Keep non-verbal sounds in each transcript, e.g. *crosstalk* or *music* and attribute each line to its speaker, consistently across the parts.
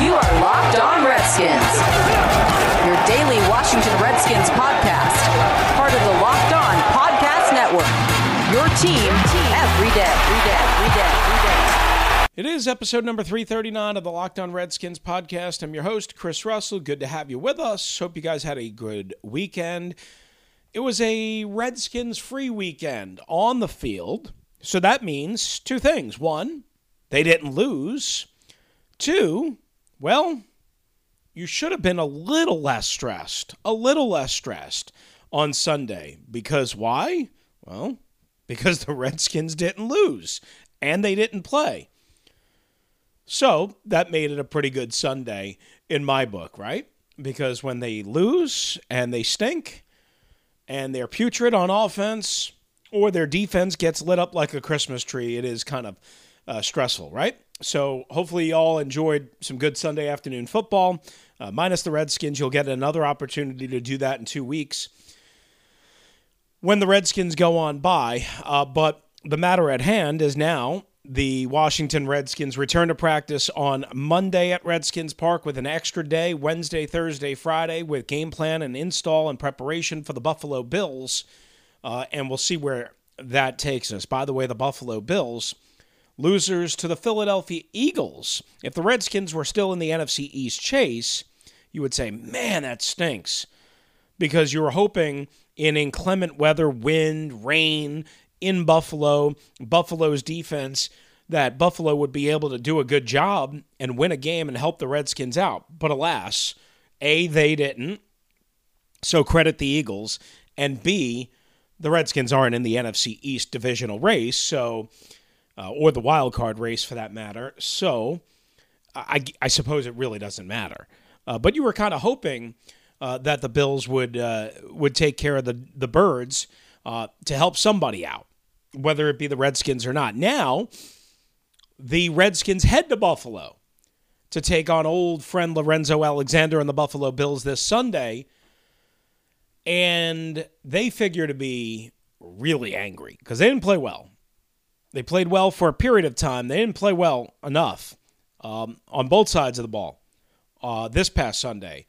Speaker 1: You are Locked On Redskins, your daily Washington Redskins podcast, part of the Locked On Podcast Network. Your team every day, every day, every day.
Speaker 2: It is episode number 339 of the Locked On Redskins podcast. I'm your host, Chris Russell. Good to have you with us. Hope you guys had a good weekend. It was a Redskins free weekend on the field. So that means two things. One, they didn't lose. Two, well, you should have been a little less stressed, a little less stressed on Sunday. Because why? Well, because the Redskins didn't lose and they didn't play. So that made it a pretty good Sunday in my book, right? Because when they lose and they stink and they're putrid on offense or their defense gets lit up like a Christmas tree, it is kind of uh, stressful, right? So hopefully you all enjoyed some good Sunday afternoon football. Uh, minus the Redskins, you'll get another opportunity to do that in two weeks when the Redskins go on bye. Uh, but the matter at hand is now the Washington Redskins return to practice on Monday at Redskins Park with an extra day, Wednesday, Thursday, Friday, with game plan and install and preparation for the Buffalo Bills. Uh, and we'll see where that takes us. By the way, the Buffalo Bills losers to the Philadelphia Eagles. If the Redskins were still in the NFC East chase, you would say, man, that stinks. Because you were hoping in inclement weather, wind, rain in Buffalo, Buffalo's defense, that Buffalo would be able to do a good job and win a game and help the Redskins out. But alas, A, they didn't. So credit the Eagles. And B, the Redskins aren't in the NFC East divisional race. So uh, or the wild card race for that matter. So I, I suppose it really doesn't matter. Uh, but you were kind of hoping uh, that the Bills would uh, would take care of the the birds uh, to help somebody out, whether it be the Redskins or not. Now, the Redskins head to Buffalo to take on old friend Lorenzo Alexander and the Buffalo Bills this Sunday, and they figure to be really angry because they didn't play well. They played well for a period of time. They didn't play well enough um, on both sides of the ball uh, this past Sunday.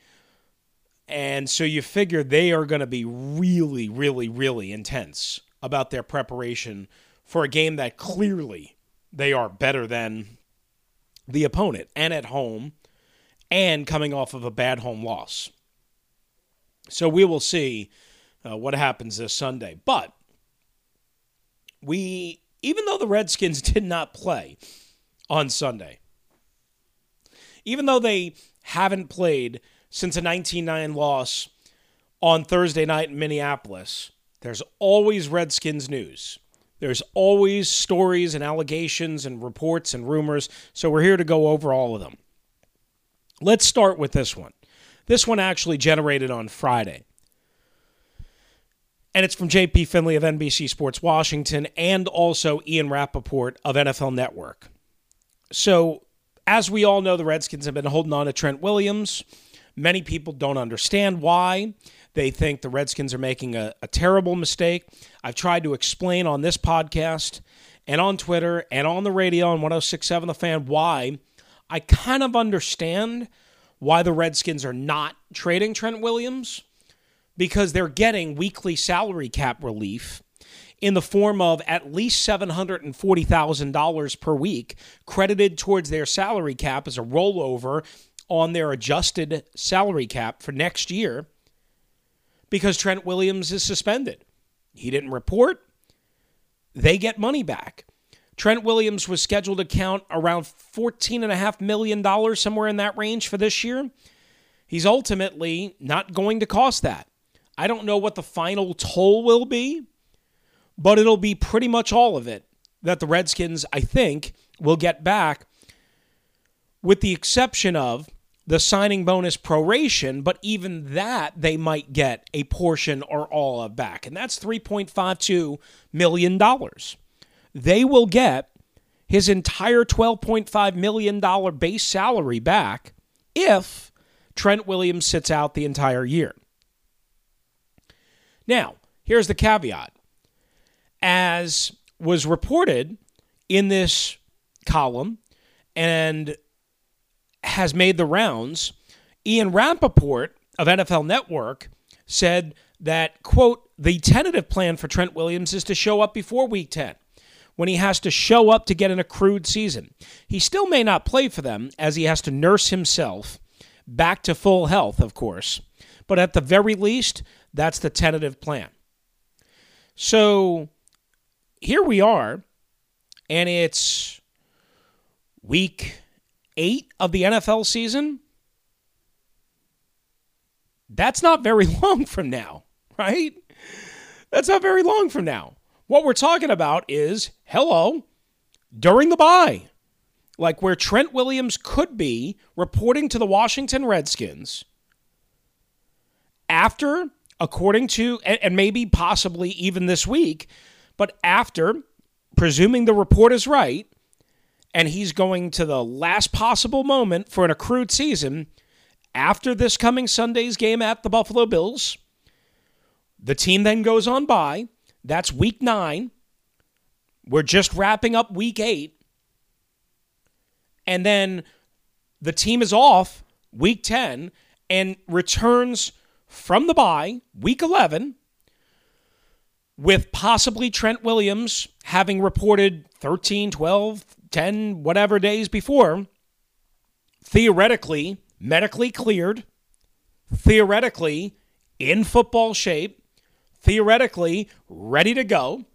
Speaker 2: And so you figure they are going to be really, really, really intense about their preparation for a game that clearly they are better than the opponent and at home and coming off of a bad home loss. So we will see uh, what happens this Sunday. But we even though the Redskins *laughs* did not play on Sunday, even though they haven't played since a 19 9 loss on Thursday night in Minneapolis, there's always Redskins news. There's always stories and allegations and reports and rumors. So we're here to go over all of them. Let's start with this one. This one actually generated on Friday. And it's from JP Finley of NBC Sports Washington and also Ian Rapoport of NFL Network. So, as we all know, the Redskins have been holding on to Trent Williams. Many people don't understand why. They think the Redskins are making a, a terrible mistake. I've tried to explain on this podcast and on Twitter and on the radio on 1067 The Fan why I kind of understand why the Redskins are not trading Trent Williams because they're getting weekly salary cap relief in the form of at least $740,000 per week credited towards their salary cap as a rollover on their adjusted salary cap for next year because Trent Williams is suspended. He didn't report. They get money back. Trent Williams was scheduled to count around $14.5 million, somewhere in that range for this year. He's ultimately not going to cost that. I don't know what the final toll will be, but it'll be pretty much all of it that the Redskins, I think, will get back, with the exception of the signing bonus proration, but even that they might get a portion or all of back. And that's $3.52 million. They will get his entire $12.5 million base salary back if Trent Williams sits out the entire year. Now, here's the caveat. As was reported in this column and has made the rounds, Ian Rapoport of NFL Network said that, quote, the tentative plan for Trent Williams is to show up before week 10 when he has to show up to get an accrued season. He still may not play for them as he has to nurse himself back to full health, of course. But at the very least, that's the tentative plan. So here we are, and it's week eight of the NFL season. That's not very *laughs* long from now, right? That's not very long from now. What we're talking about is hello, during the bye, like where Trent Williams could be reporting to the Washington Redskins after, according to, and maybe possibly even this week, but after, presuming the report is right, and he's going to the last possible moment for an accrued season after this coming Sunday's game at the Buffalo Bills. The team then goes on bye. That's week nine. We're just wrapping up week eight. And then the team is off week 10 and returns from the bye week 11 with possibly Trent Williams having reported 13, 12, 10, whatever days before, theoretically, medically cleared, theoretically, in football shape, theoretically, ready to go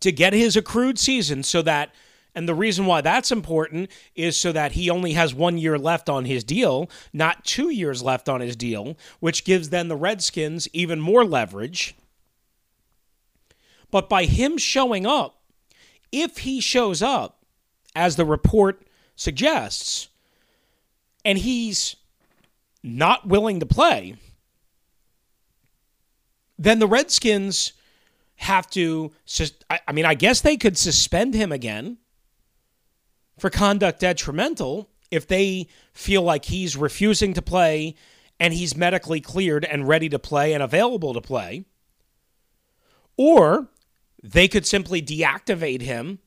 Speaker 2: to get his accrued season so that. And the reason why that's important is so that he only has one year left on his deal, not two years left on his deal, which gives then the Redskins even more leverage. But by him showing up if he shows up, as the report suggests, and he's not willing to play, then the Redskins have to. I mean, I guess they could suspend him again for conduct detrimental if they feel like he's refusing to play and he's medically cleared and ready to play and available to play. Or they could simply deactivate him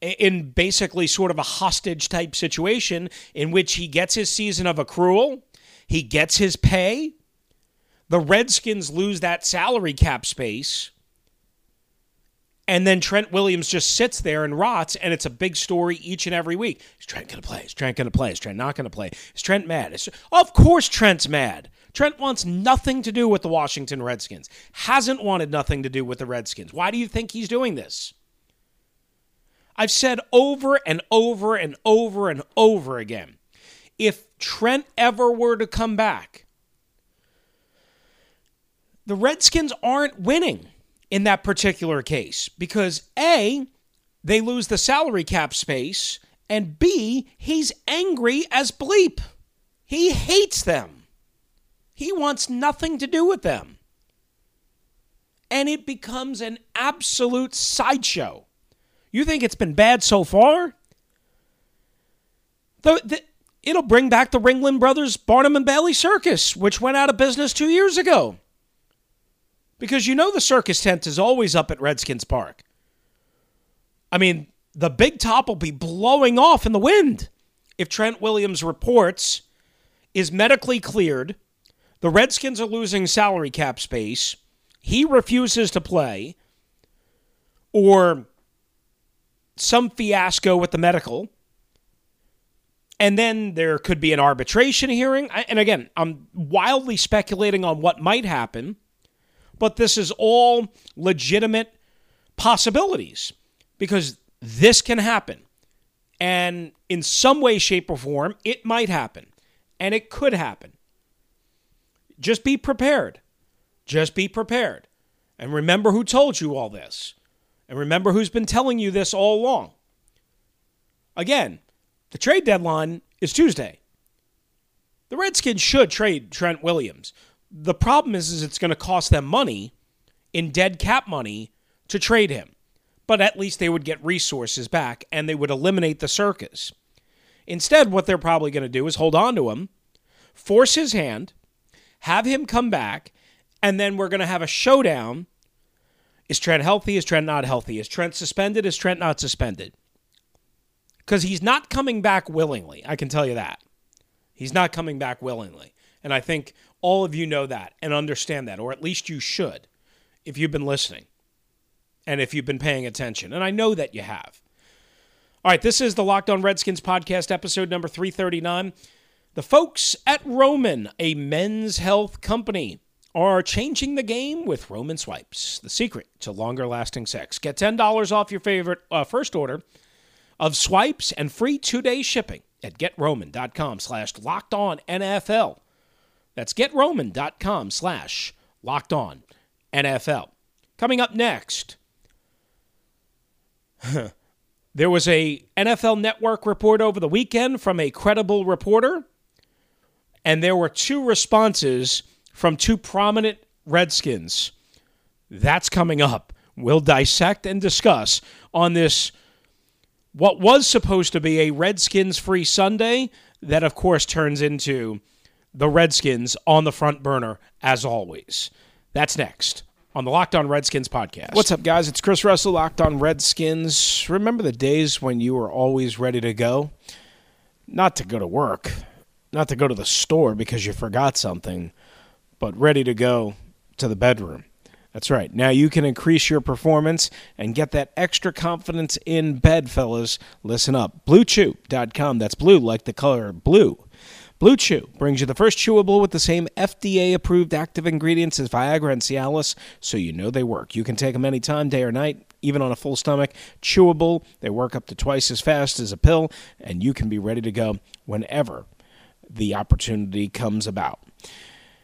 Speaker 2: in basically sort of a hostage type situation in which he gets his season of accrual, he gets his pay. The Redskins lose that salary cap space. And then Trent Williams just sits there and rots, and it's a big story each and every week. Is Trent going to play? Is Trent going to play? Is Trent not going to play? Is Trent mad? Is, of course, Trent's mad. Trent wants nothing to do with the Washington Redskins, hasn't wanted nothing to do with the Redskins. Why do you think he's doing this? I've said over and over and over and over again if Trent ever were to come back, the Redskins aren't winning in that particular case because A, they lose the salary cap space, and B, he's angry as bleep. He hates them. He wants nothing to do with them. And it becomes an absolute sideshow. You think it's been bad so far? The, the, it'll bring back the Ringling Brothers Barnum and Bailey Circus, which went out of business two years ago. Because you know the circus tent is always up at Redskins Park. I mean, the big top will be blowing off in the wind if Trent Williams reports is medically cleared the Redskins are losing salary cap space. He refuses to play, or some fiasco with the medical. And then there could be an arbitration hearing. And again, I'm wildly speculating on what might happen, but this is all legitimate possibilities because this can happen. And in some way, shape, or form, it might happen. And it could happen. Just be prepared. Just be prepared. And remember who told you all this. And remember who's been telling you this all along. Again, the trade deadline is Tuesday. The Redskins should trade Trent Williams. The problem is, is it's going to cost them money in dead cap money to trade him. But at least they would get resources back and they would eliminate the circus. Instead, what they're probably going to do is hold on to him, force his hand, have him come back, and then we're going to have a showdown. Is Trent healthy? Is Trent not healthy? Is Trent suspended? Is Trent not suspended? Because he's not coming back willingly. I can tell you that. He's not coming back willingly. And I think all of you know that and understand that, or at least you should if you've been listening and if you've been paying attention. And I know that you have. All right, this is the Locked On Redskins podcast, episode number 339. The folks at Roman, a men's health company, are changing the game with Roman Swipes, the secret to longer lasting sex. Get $10 off your favorite uh, first order of swipes and free two-day shipping at getroman.com slash locked on NFL. That's getroman.com slash locked on NFL. Coming up next, *laughs* there was a NFL Network report over the weekend from a credible reporter, and there were two responses from two prominent Redskins. That's coming up. We'll dissect and discuss on this what was supposed to be a Redskins free Sunday that of course turns into the Redskins on the front burner as always. That's next on the Locked On Redskins podcast. What's up, guys? It's Chris Russell, Locked On Redskins. Remember the days when you were always ready to go? Not to go to work, not to go to the store because you forgot something, but ready to go to the bedroom. That's right. Now you can increase your performance and get that extra confidence in bed, fellas. Listen up. BlueChew.com. That's blue like the color blue. Blue Chew brings you the first chewable with the same FDA approved active ingredients as Viagra and Cialis, so you know they work. You can take them anytime, day or night, even on a full stomach. Chewable, they work up to twice as fast as a pill, and you can be ready to go whenever the opportunity comes about.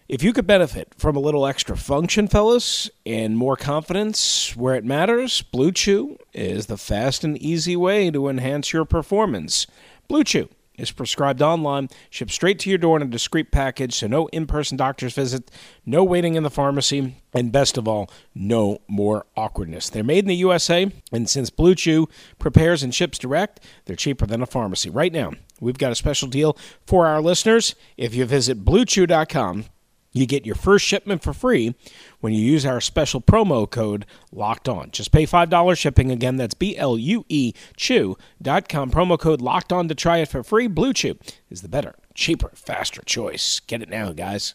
Speaker 2: If you could benefit from a little extra function, fellas, and more confidence where it matters, Blue Chew is the fast and easy way to enhance your performance. Blue Chew is prescribed online, shipped straight to your door in a discreet package, so no in person doctor's visit, no waiting in the pharmacy, and best of all, no more awkwardness. They're made in the USA, and since Blue Chew prepares and ships direct, they're cheaper than a pharmacy. Right now, we've got a special deal for our listeners. If you visit bluechew.com, you get your first shipment for free when you use our special promo code locked on. Just pay $5 shipping. Again, that's B L U E Chew.com. Promo code locked on to try it for free. Blue Chew is the better, cheaper, faster choice. Get it now, guys.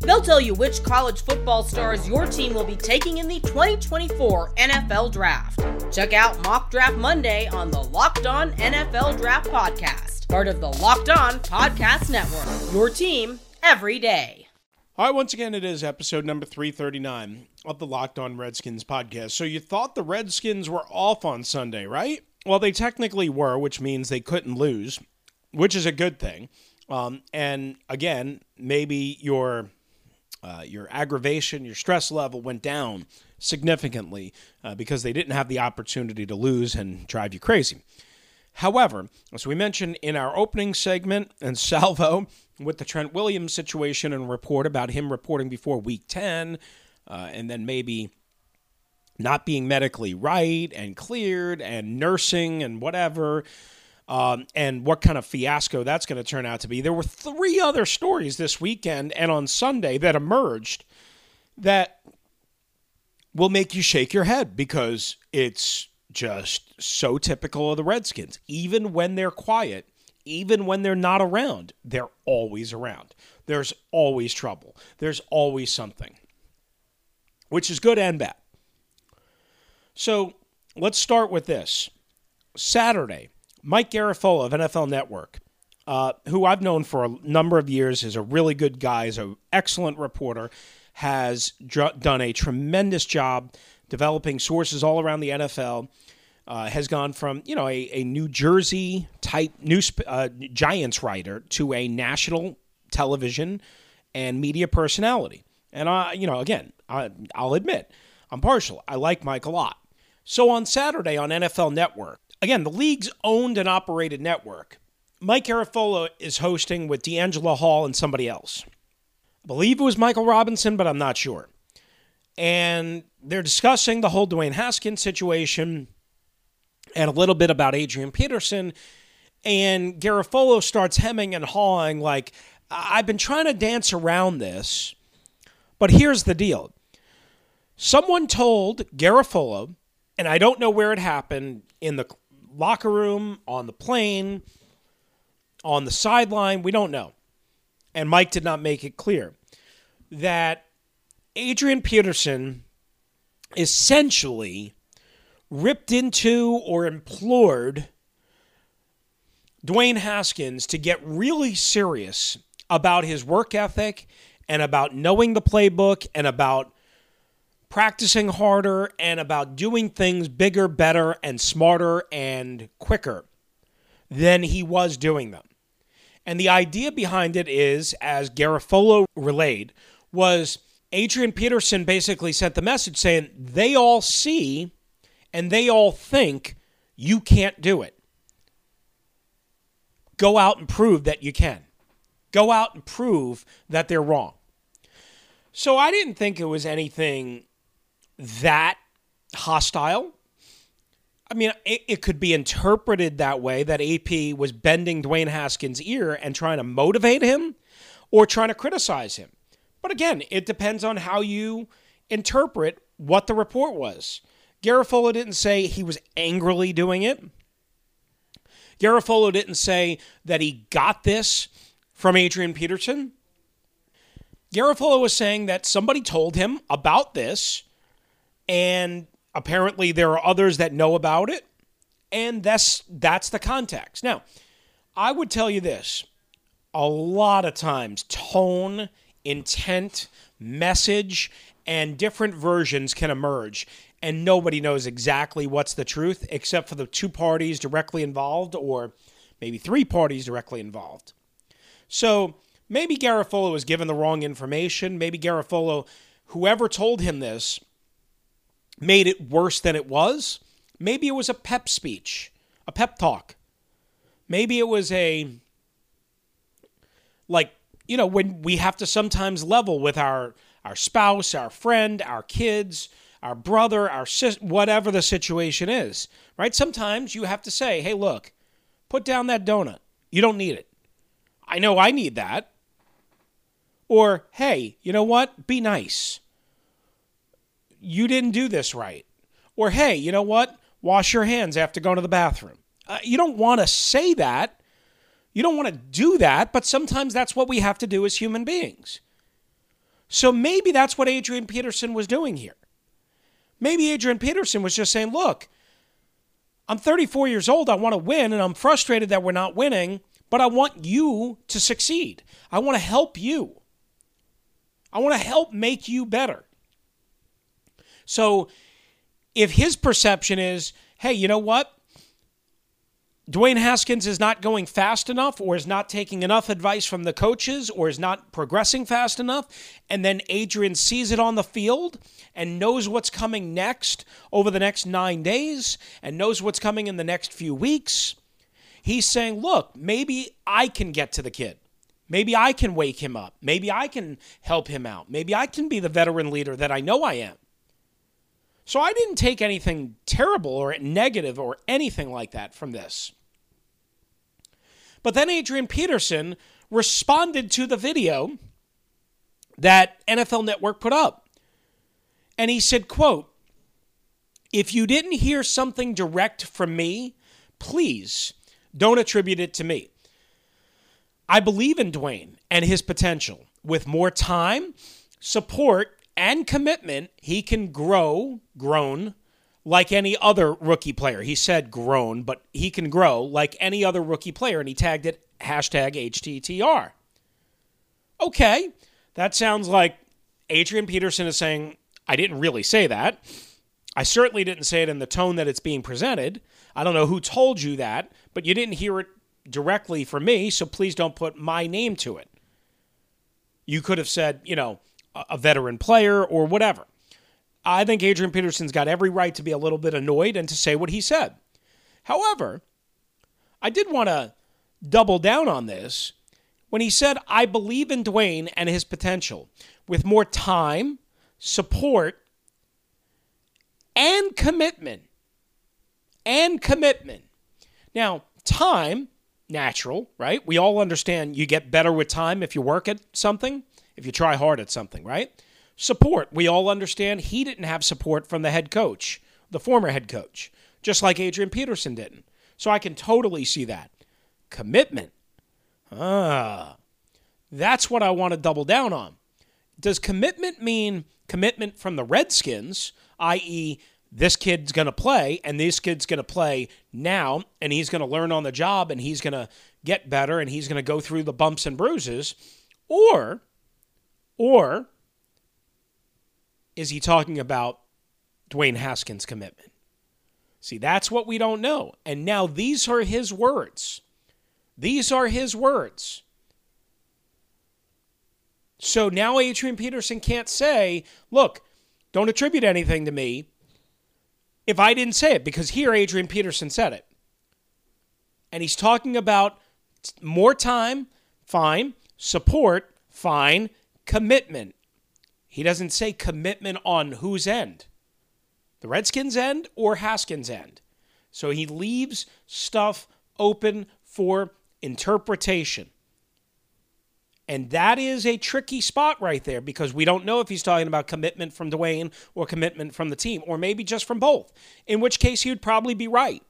Speaker 3: They'll tell you which college football stars your team will be taking in the 2024 NFL Draft. Check out Mock Draft Monday on the Locked On NFL Draft Podcast part of the Locked On Podcast Network. Your team every day.
Speaker 2: All right, once again, it is episode number 339 of the Locked On Redskins podcast. So you thought the Redskins were off on Sunday, right? Well, they technically were, which means they couldn't lose, which is a good thing. Um, and again, maybe your uh, your aggravation, your stress level went down significantly uh, because they didn't have the opportunity to lose and drive you crazy. However, as we mentioned in our opening segment and salvo with the Trent Williams situation and report about him reporting before week 10, uh, and then maybe not being medically right and cleared and nursing and whatever, um, and what kind of fiasco that's going to turn out to be. There were three other stories this weekend and on Sunday that emerged that will make you shake your head because it's just so typical of the Redskins. Even when they're quiet, even when they're not around, they're always around. There's always trouble. There's always something, which is good and bad. So let's start with this. Saturday, Mike Garafolo of NFL Network, uh, who I've known for a number of years, is a really good guy, is an excellent reporter, has dr- done a tremendous job developing sources all around the NFL uh, has gone from you know a, a New Jersey type news uh, Giants writer to a national television and media personality. And I, you know, again, I, I'll admit I'm partial. I like Mike a lot. So on Saturday on NFL Network, again, the league's owned and operated network, Mike Garafolo is hosting with DeAngelo Hall and somebody else. I believe it was Michael Robinson, but I'm not sure. And they're discussing the whole Dwayne Haskins situation and a little bit about Adrian Peterson. And Garafolo starts hemming and hawing, like, I've been trying to dance around this, but here's the deal. Someone told Garafolo, and I don't know where it happened in the locker room, on the plane, on the sideline, we don't know. And Mike did not make it clear that Adrian Peterson essentially ripped into or implored Dwayne Haskins to get really serious about his work ethic and about knowing the playbook and about practicing harder and about doing things bigger, better, and smarter and quicker than he was doing them. And the idea behind it is, as Garafolo relayed, was Adrian Peterson basically sent the message saying they all see and they all think you can't do it. Go out and prove that you can. Go out and prove that they're wrong. So I didn't think it was anything that hostile. I mean, it, it, could be interpreted that way that AP was bending Dwayne Haskins' ear and trying to motivate him or trying to criticize him. But again, it depends on how you interpret what the report was. Garafolo didn't say he was angrily doing it. Garafolo didn't say that he got this from Adrian Peterson. Garafolo was saying that somebody told him about this, and apparently there are others that know about it, and that's that's the context. Now, I would tell you this: a lot of times, tone, intent, message, and different versions can emerge and nobody knows exactly what's the truth except for the two parties directly involved or maybe three parties directly involved. So maybe Garafolo was given the wrong information. Maybe Garafolo, whoever told him this, made it worse than it was. Maybe it was a pep speech, a pep talk. Maybe it was a, like, you know, when we have to sometimes level with our, our spouse, our friend, our kids, our brother, our sister, whatever the situation is, right? Sometimes you have to say, hey, look, put down that donut. You don't need it. I know I need that. Or, hey, you know what? Be nice. You didn't do this right. Or, hey, you know what? Wash your hands after going to the bathroom. Uh, you don't want to say that. You don't want to do that, but sometimes that's what we have to do as human beings. So maybe that's what Adrian Peterson was doing here. Maybe Adrian Peterson was just saying, look, I'm 34 years old. I want to win, and I'm frustrated that we're not winning, but I want you to succeed. I want to help you. I want to help make you better. So if his perception is, hey, you know what? Dwayne Haskins is not going fast enough or is not taking enough advice from the coaches or is not progressing fast enough. And then Adrian sees it on the field and knows what's coming next over the next nine days and knows what's coming in the next few weeks. He's saying, look, maybe I can get to the kid. Maybe I can wake him up. Maybe I can help him out. Maybe I can be the veteran leader that I know I am. So I didn't take anything terrible or negative or anything like that from this. But then Adrian Peterson responded to the video that NFL Network put up. And he said, quote, if you didn't hear something direct from me, please don't attribute it to me. I believe in Dwayne and his potential. With more time, support, and commitment, he can grow, grown, like any other rookie player. He said grown, but he can grow like any other rookie player, and he tagged it hashtag HTTR. Okay, that sounds like Adrian Peterson is saying, I didn't really say that. I certainly didn't say it in the tone that it's being presented. I don't know who told you that, but you didn't hear it directly from me, so please don't put my name to it. You could have said, you know, a veteran player or whatever. I think Adrian Peterson's got every right to be a little bit annoyed and to say what he said. However, I did want to double down on this when he said, I believe in Dwayne and his potential. With more time, support, and commitment. And commitment. Now, time, natural, right? We all understand you get better with time if you work at something, if you try hard at something, right? Support, we all understand he didn't have support from the head coach, the former head coach, just like Adrian Peterson didn't. So I can totally see that. Commitment. Ah, that's what I want to double down on. Does commitment mean commitment from the Redskins, i.e., this kid's going to play and this kid's going to play now and he's going to learn on the job and he's going to get better and he's going to go through the bumps and bruises or or is he talking about Dwayne Haskins' commitment? See, that's what we don't know. And now these are his words. These are his words. So now Adrian Peterson can't say, look, don't attribute anything to me if I didn't say it, because here Adrian Peterson said it. And he's talking about more time, fine, support, fine, commitment. He doesn't say commitment on whose end the Redskins' end or Haskins' end. So he leaves stuff open for interpretation. And that is a tricky spot right there because we don't know if he's talking about commitment from Dwayne or commitment from the team, or maybe just from both, in which case he would probably be right.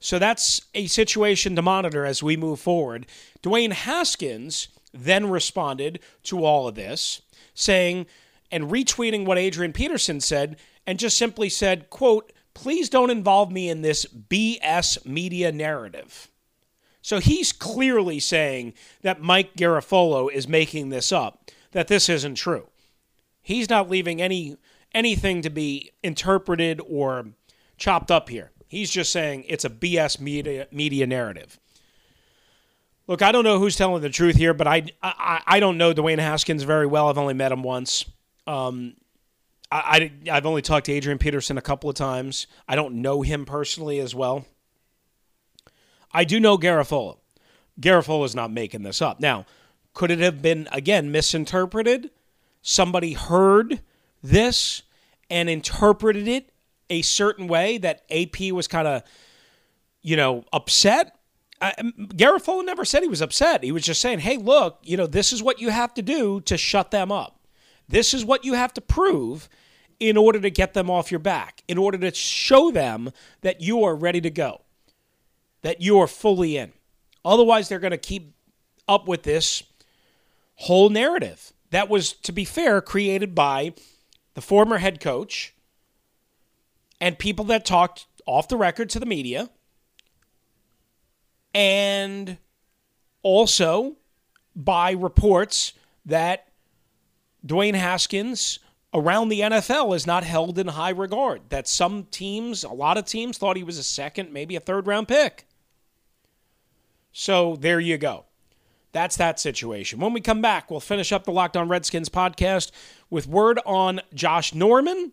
Speaker 2: So that's a situation to monitor as we move forward. Dwayne Haskins then responded to all of this, saying and retweeting what Adrian Peterson said, and just simply said, quote, please don't involve me in this BS media narrative. So he's clearly saying that Mike Garafolo is making this up, that this isn't true. He's not leaving any anything to be interpreted or chopped up here. He's just saying it's a BS media media narrative. Look, I don't know who's telling the truth here, but I I, I don't know Dwayne Haskins very well. I've only met him once. Um, I, I I've only talked to Adrian Peterson a couple of times. I don't know him personally as well. I do know Garafolo. Garafolo is not making this up. Now, could it have been, again, misinterpreted? Somebody heard this and interpreted it a certain way that AP was kind of, you know, upset? I, um, Garafolo never said he was upset. He was just saying, hey, look, you know, this is what you have to do to shut them up. This is what you have to prove in order to get them off your back, in order to show them that you are ready to go that you are fully in. Otherwise, they're going to keep up with this whole narrative that was, to be fair, created by the former head coach and people that talked off the record to the media, and also by reports that Dwayne Haskins around the NFL is not held in high regard. That some teams, a lot of teams, thought he was a second, maybe a third round pick. So there you go. That's that situation. When we come back, we'll finish up the Locked On Redskins podcast with word on Josh Norman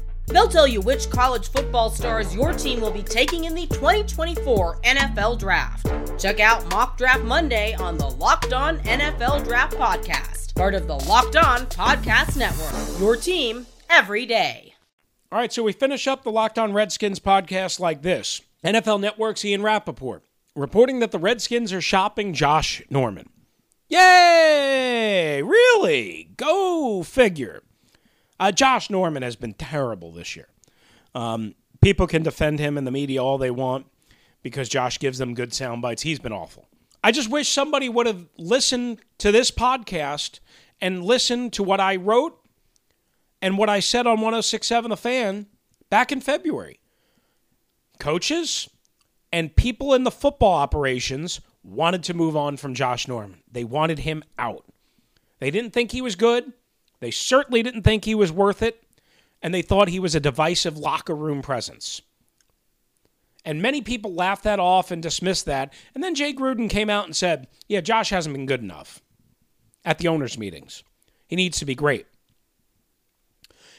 Speaker 3: They'll tell you which college football stars your team will be taking in the 2024 NFL Draft. Check out Mock Draft Monday on the Locked On NFL Draft Podcast, part of the Locked On Podcast Network. Your team every day.
Speaker 2: All right, so we finish up the Locked On Redskins podcast like this NFL Network's Ian Rapoport reporting that the Redskins are shopping Josh Norman. Yay! Really? Go figure. Uh, Josh Norman has been terrible this year. Um, people can defend him in the media all they want because Josh gives them good sound bites. He's been awful. I just wish somebody would have listened to this podcast and listened to what I wrote and what I said on 1067 The Fan back in February. Coaches and people in the football operations wanted to move on from Josh Norman. They wanted him out. They didn't think he was good. They certainly didn't think he was worth it. And they thought he was a divisive locker room presence. And many people laughed that off and dismissed that. And then Jay Gruden came out and said, Yeah, Josh hasn't been good enough at the owners' meetings. He needs to be great.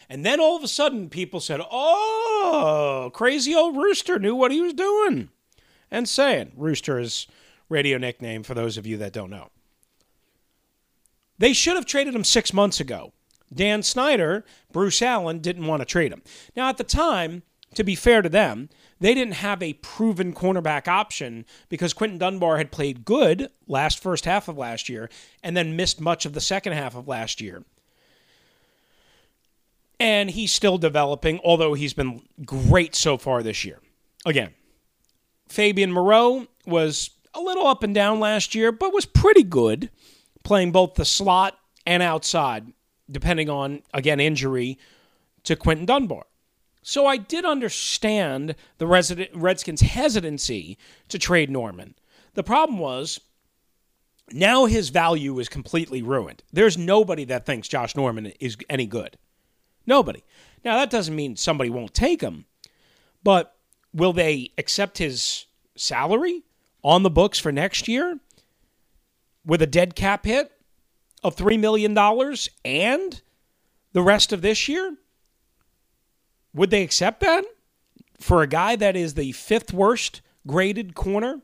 Speaker 2: And then all of a sudden, people said, Oh, crazy old Rooster knew what he was doing. And saying, Rooster is radio nickname for those of you that don't know. They should have traded him six months ago. Dan Snyder, Bruce Allen didn't want to trade him. Now, at the time, to be fair to them, they didn't have a proven cornerback option because Quinton Dunbar had played good last first half of last year and then missed much of the second half of last year. And he's still developing, although he's been great so far this year. Again, Fabian Moreau was a little up and down last year, but was pretty good playing both the slot and outside, depending on, again, injury to Quinton Dunbar. So I did understand the resident, Redskins' hesitancy to trade Norman. The problem was now his value is completely ruined. There's nobody that thinks Josh Norman is any good. Nobody. Now, that doesn't mean somebody won't take him, but will they accept his salary on the books for next year with a dead cap hit of $3 million and the rest of this year? Would they accept that for a guy that is the fifth worst graded corner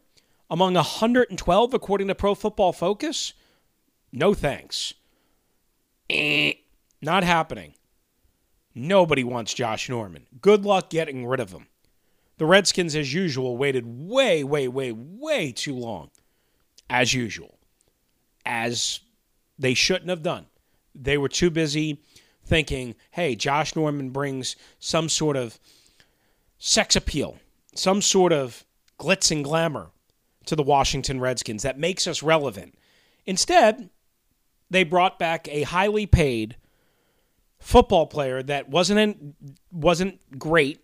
Speaker 2: among 112 according to Pro Football Focus? No thanks. Eh, not happening. Nobody wants Josh Norman. Good luck getting rid of him. The Redskins, as usual, waited way, way, way, way too long. As usual. As they shouldn't have done. They were too busy thinking, hey, Josh Norman brings some sort of sex appeal, some sort of glitz and glamour to the Washington Redskins that makes us relevant. Instead, they brought back a highly paid football player that wasn't in, wasn't great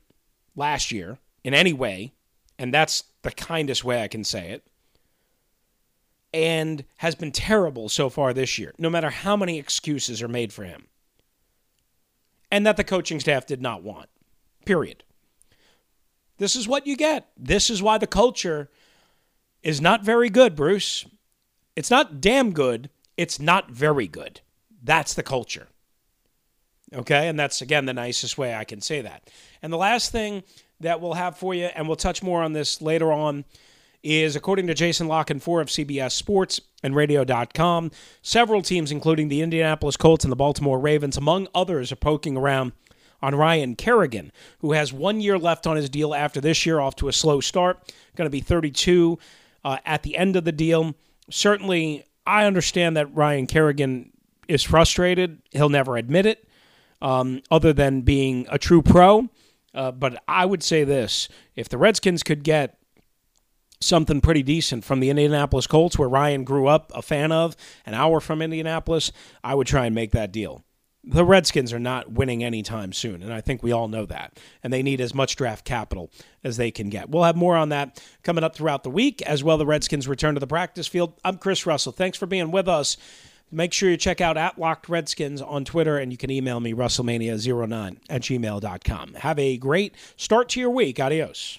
Speaker 2: last year in any way, and that's the kindest way I can say it. And has been terrible so far this year, no matter how many excuses are made for him and that the coaching staff did not want. Period. This is what you get. This is why the culture is not very good, Bruce. It's not damn good, it's not very good. That's the culture. Okay? And that's, again, the nicest way I can say that. And the last thing that we'll have for you, and we'll touch more on this later on, is according to Jason La Canfora of CBS Sports and Radio.com, several teams, including the Indianapolis Colts and the Baltimore Ravens, among others, are poking around on Ryan Kerrigan, who has one year left on his deal after this year, off to a slow start. Going to be 32 uh, at the end of the deal. Certainly, I understand that Ryan Kerrigan is frustrated. He'll never admit it, um, other than being a true pro. Uh, but I would say this if the Redskins could get something pretty decent from the Indianapolis Colts, where Ryan grew up a fan of, an hour from Indianapolis, I would try and make that deal. The Redskins are not winning anytime soon, and I think we all know that. And they need as much draft capital as they can get. We'll have more on that coming up throughout the week, as well the Redskins return to the practice field. I'm Chris Russell. Thanks for being with us. Make sure you check out at Locked Redskins on Twitter, and you can email me, WrestleMania09 at gmail.com. Have a great start to your week. Adios.